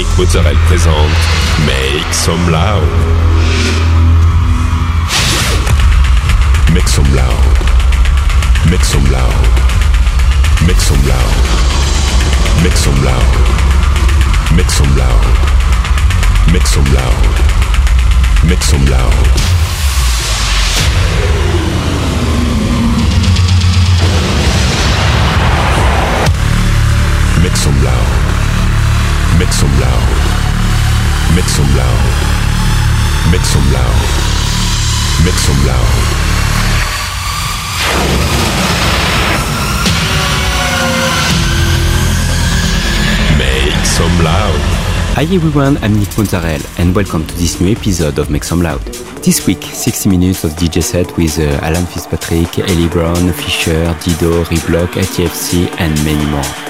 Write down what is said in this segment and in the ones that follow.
Nick Mozzarella présente Make Some Loud. Make some loud. Make some loud. Make some loud. Make some loud. Make some loud. Make some loud. Make some loud. Make some loud. Make some loud. Make some loud. Make some loud. Make some loud. Make some loud. Hi everyone, I'm Nick Mozzarella and welcome to this new episode of Make Some Loud. This week, 60 minutes of DJ set with uh, Alan Fitzpatrick, Ellie Brown, Fisher, Dido, Reblock, ATFC and many more.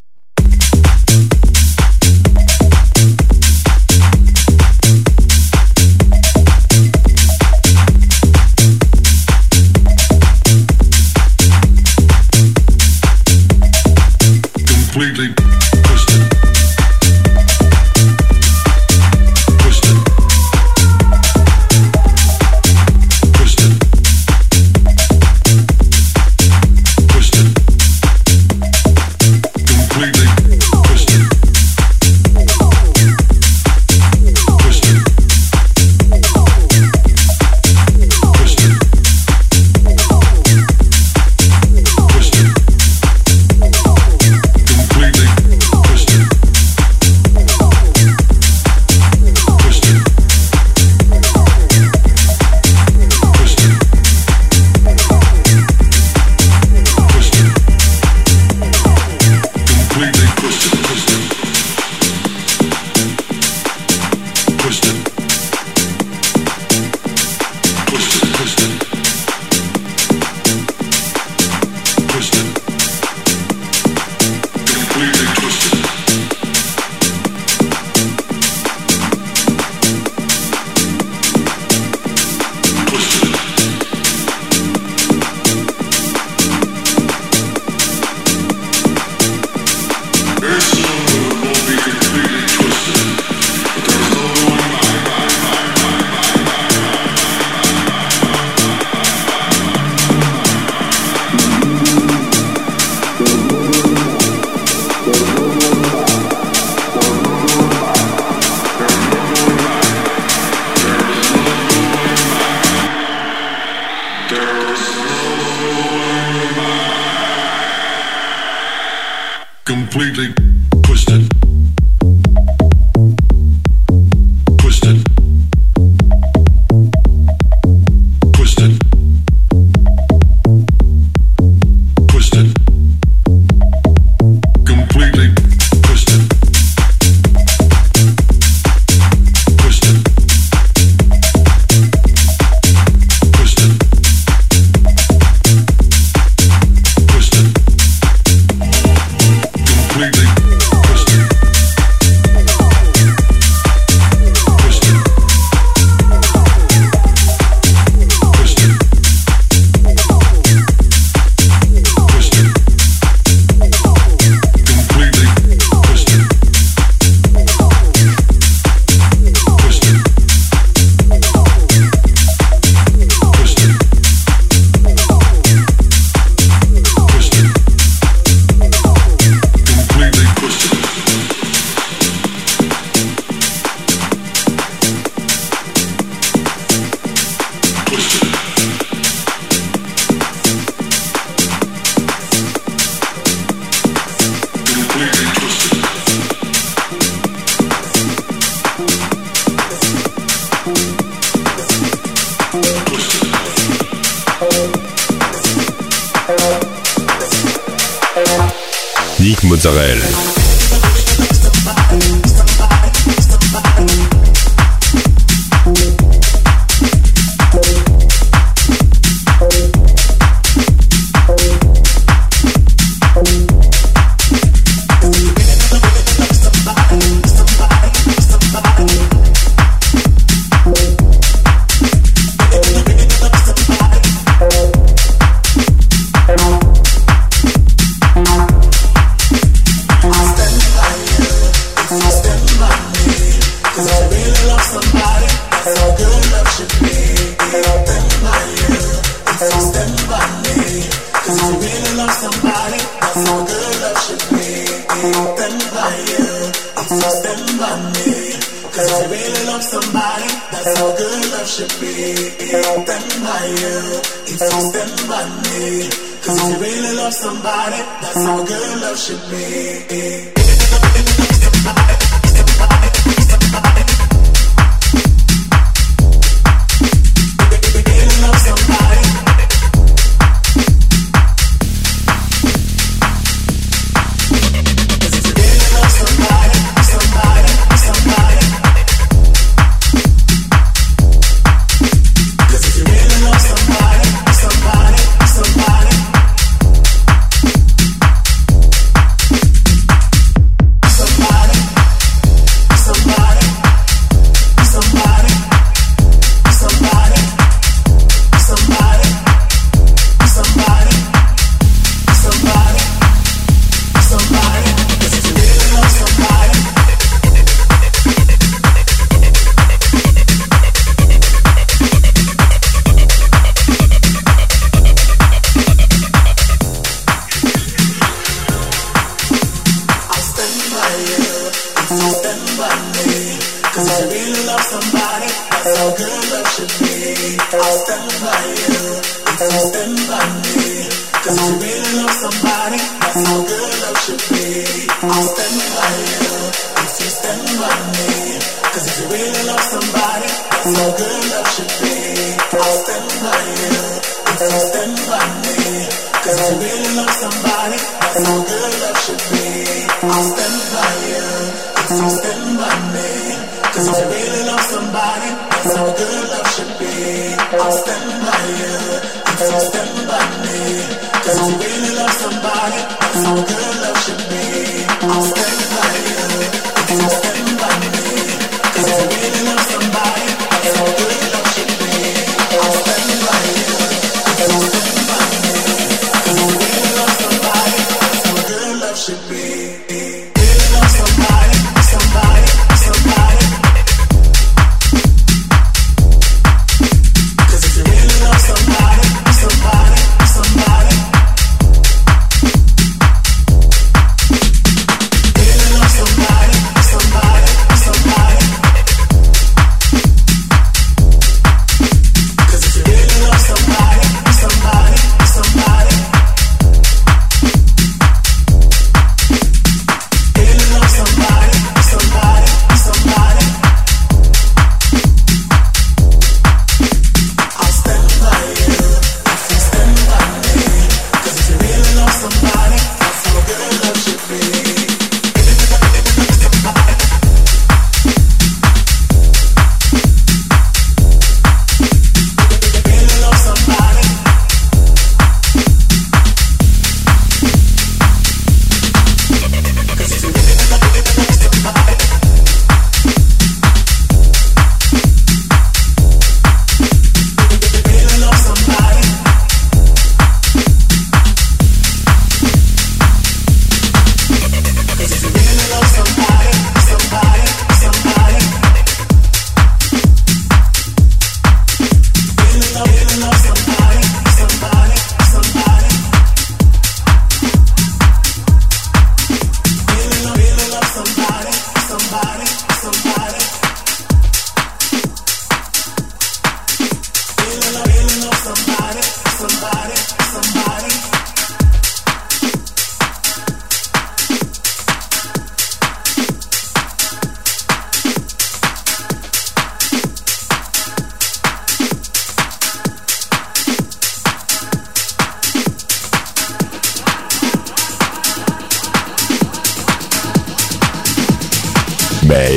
That's how good love should be.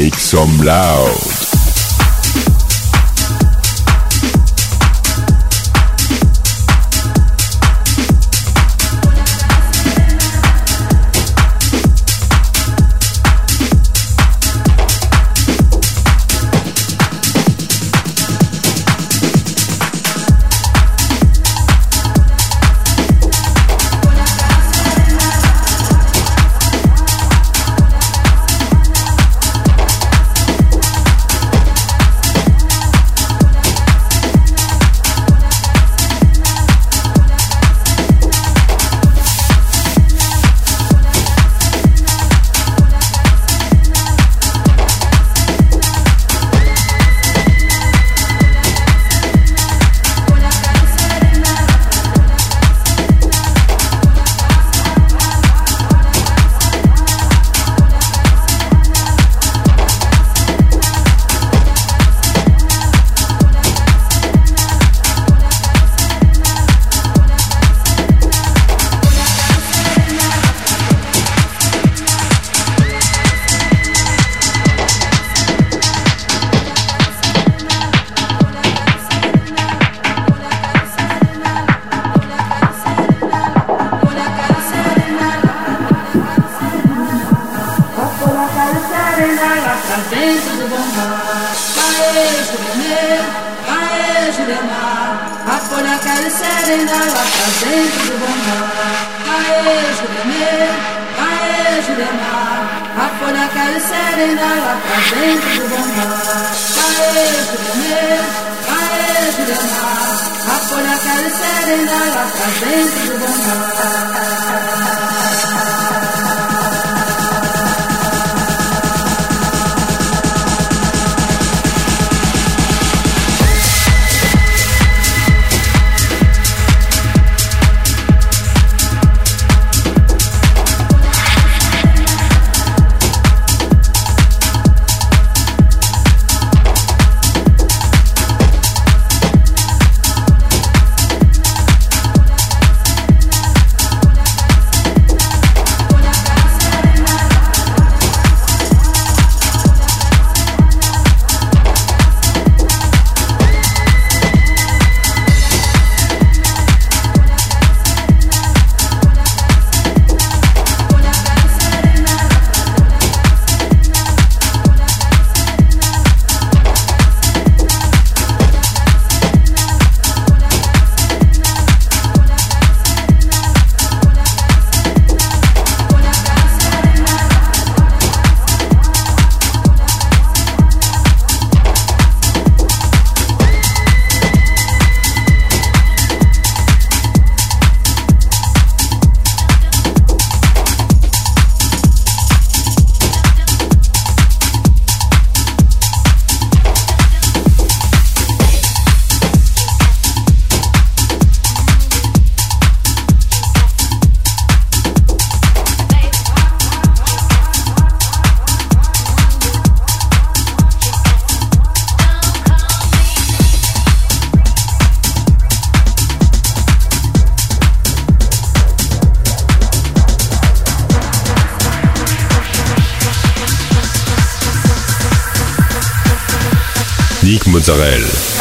Make some loud. serenar. A folha quer serenar lá pra dentro do bombar. Aê, Juremê, aê, Juremar. A folha quer serenar lá pra dentro do bombar. Aê, Juremê, aê, Juremar. A folha quer serenar lá pra dentro do bombar. Mozzarella.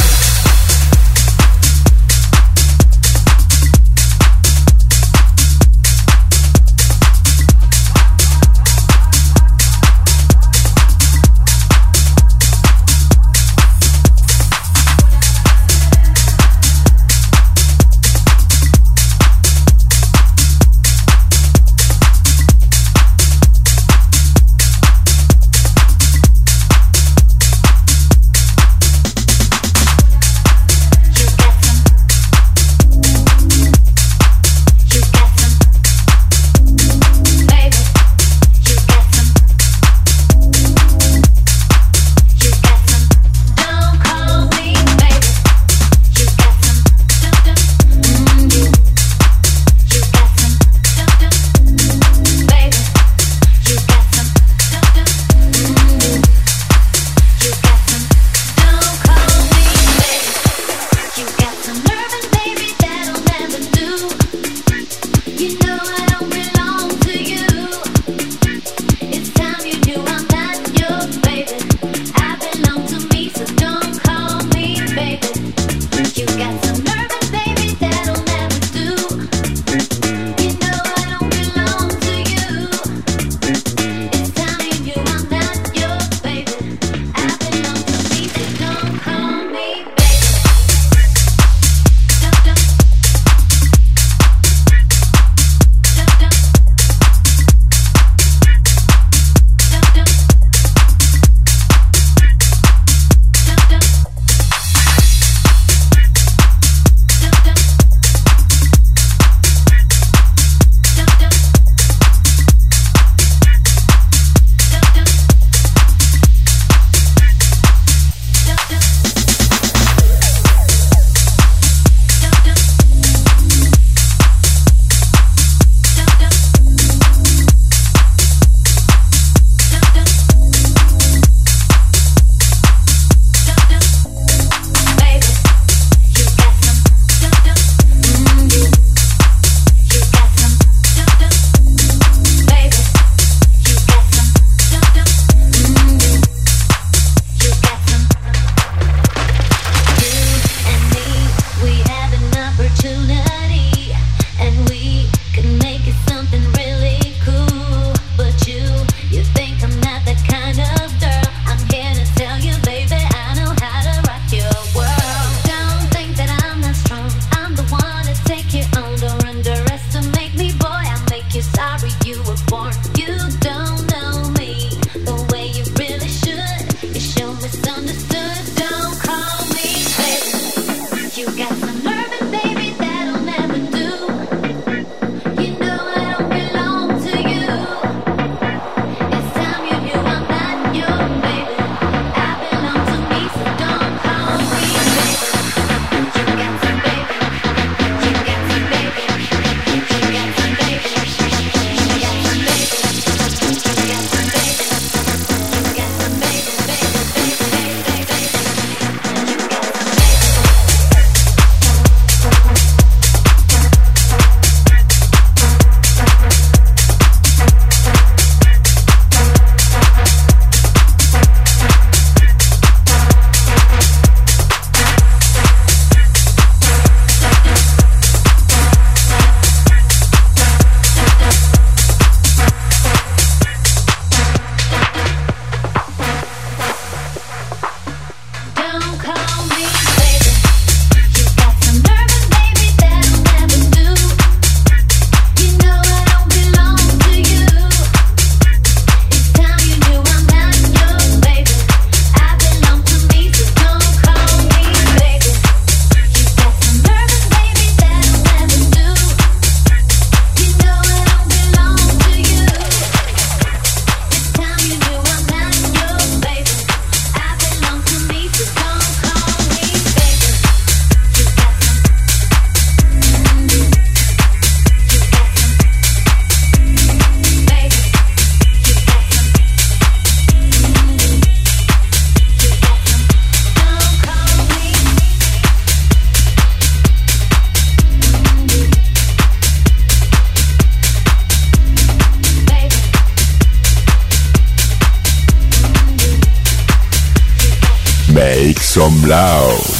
Loud.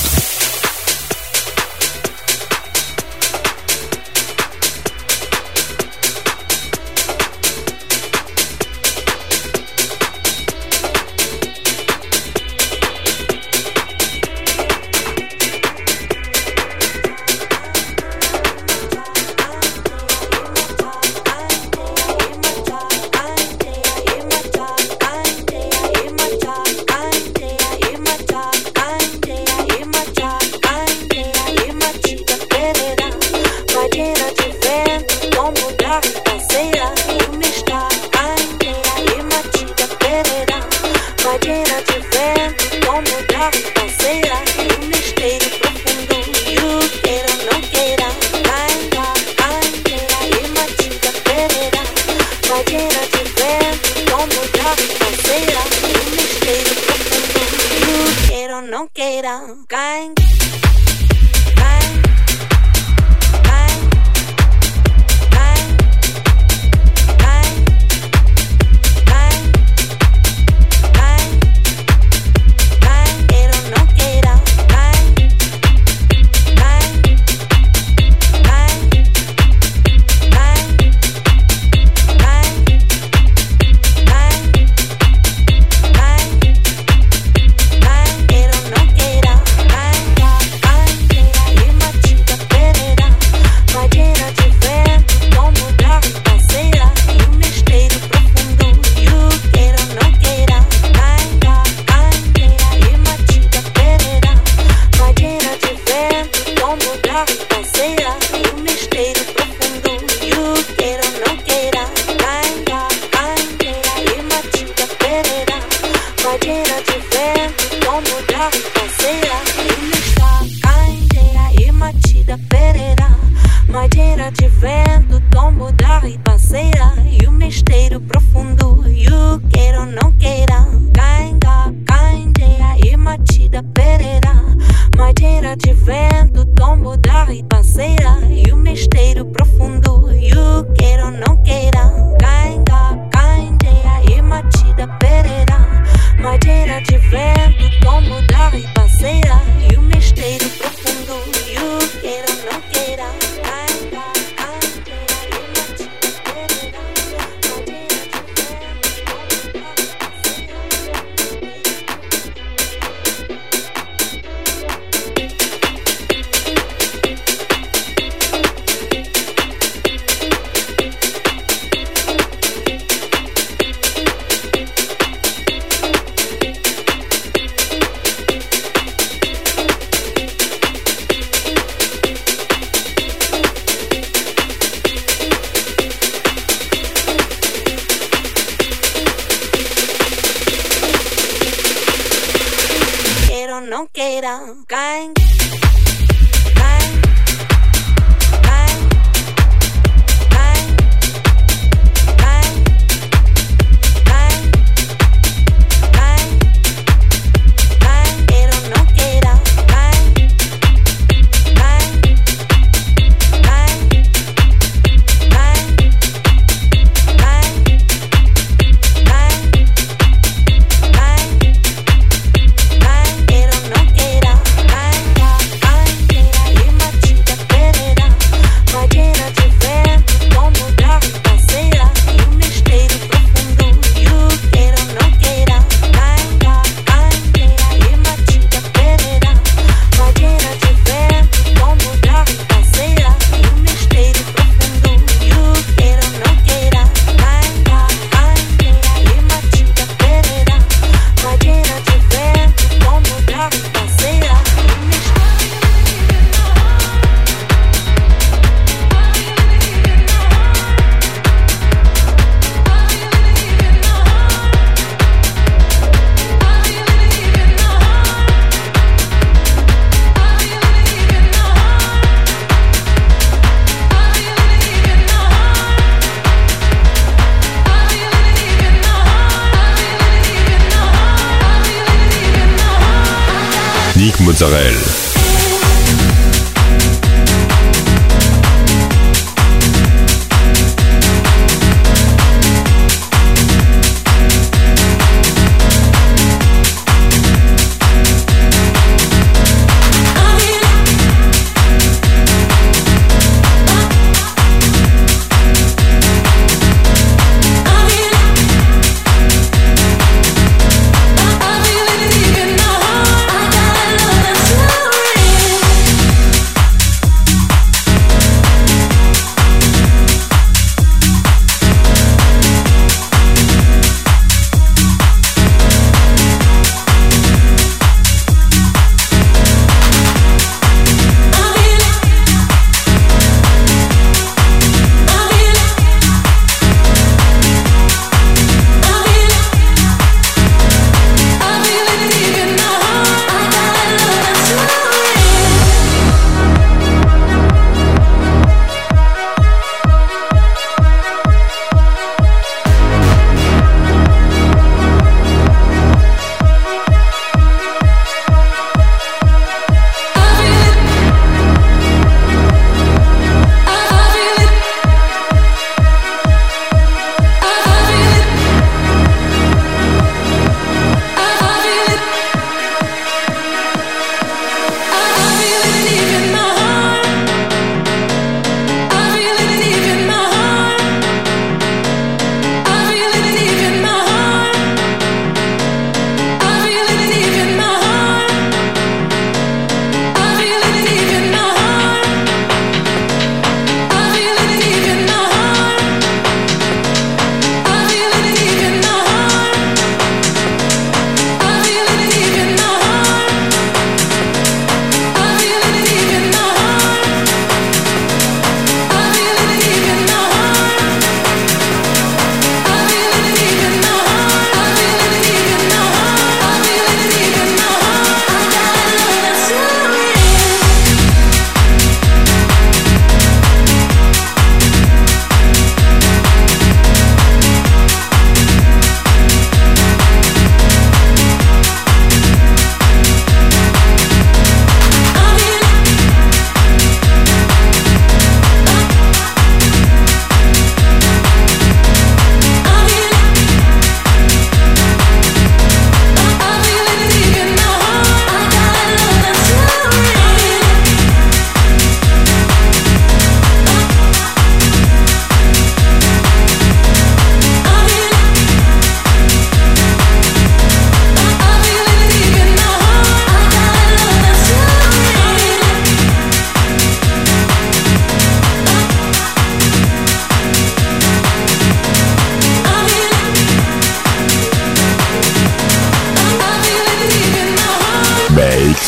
respiro profundo. Yo quiero, no quiero.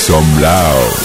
Some loud.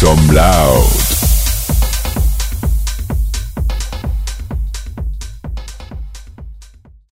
Son Blau.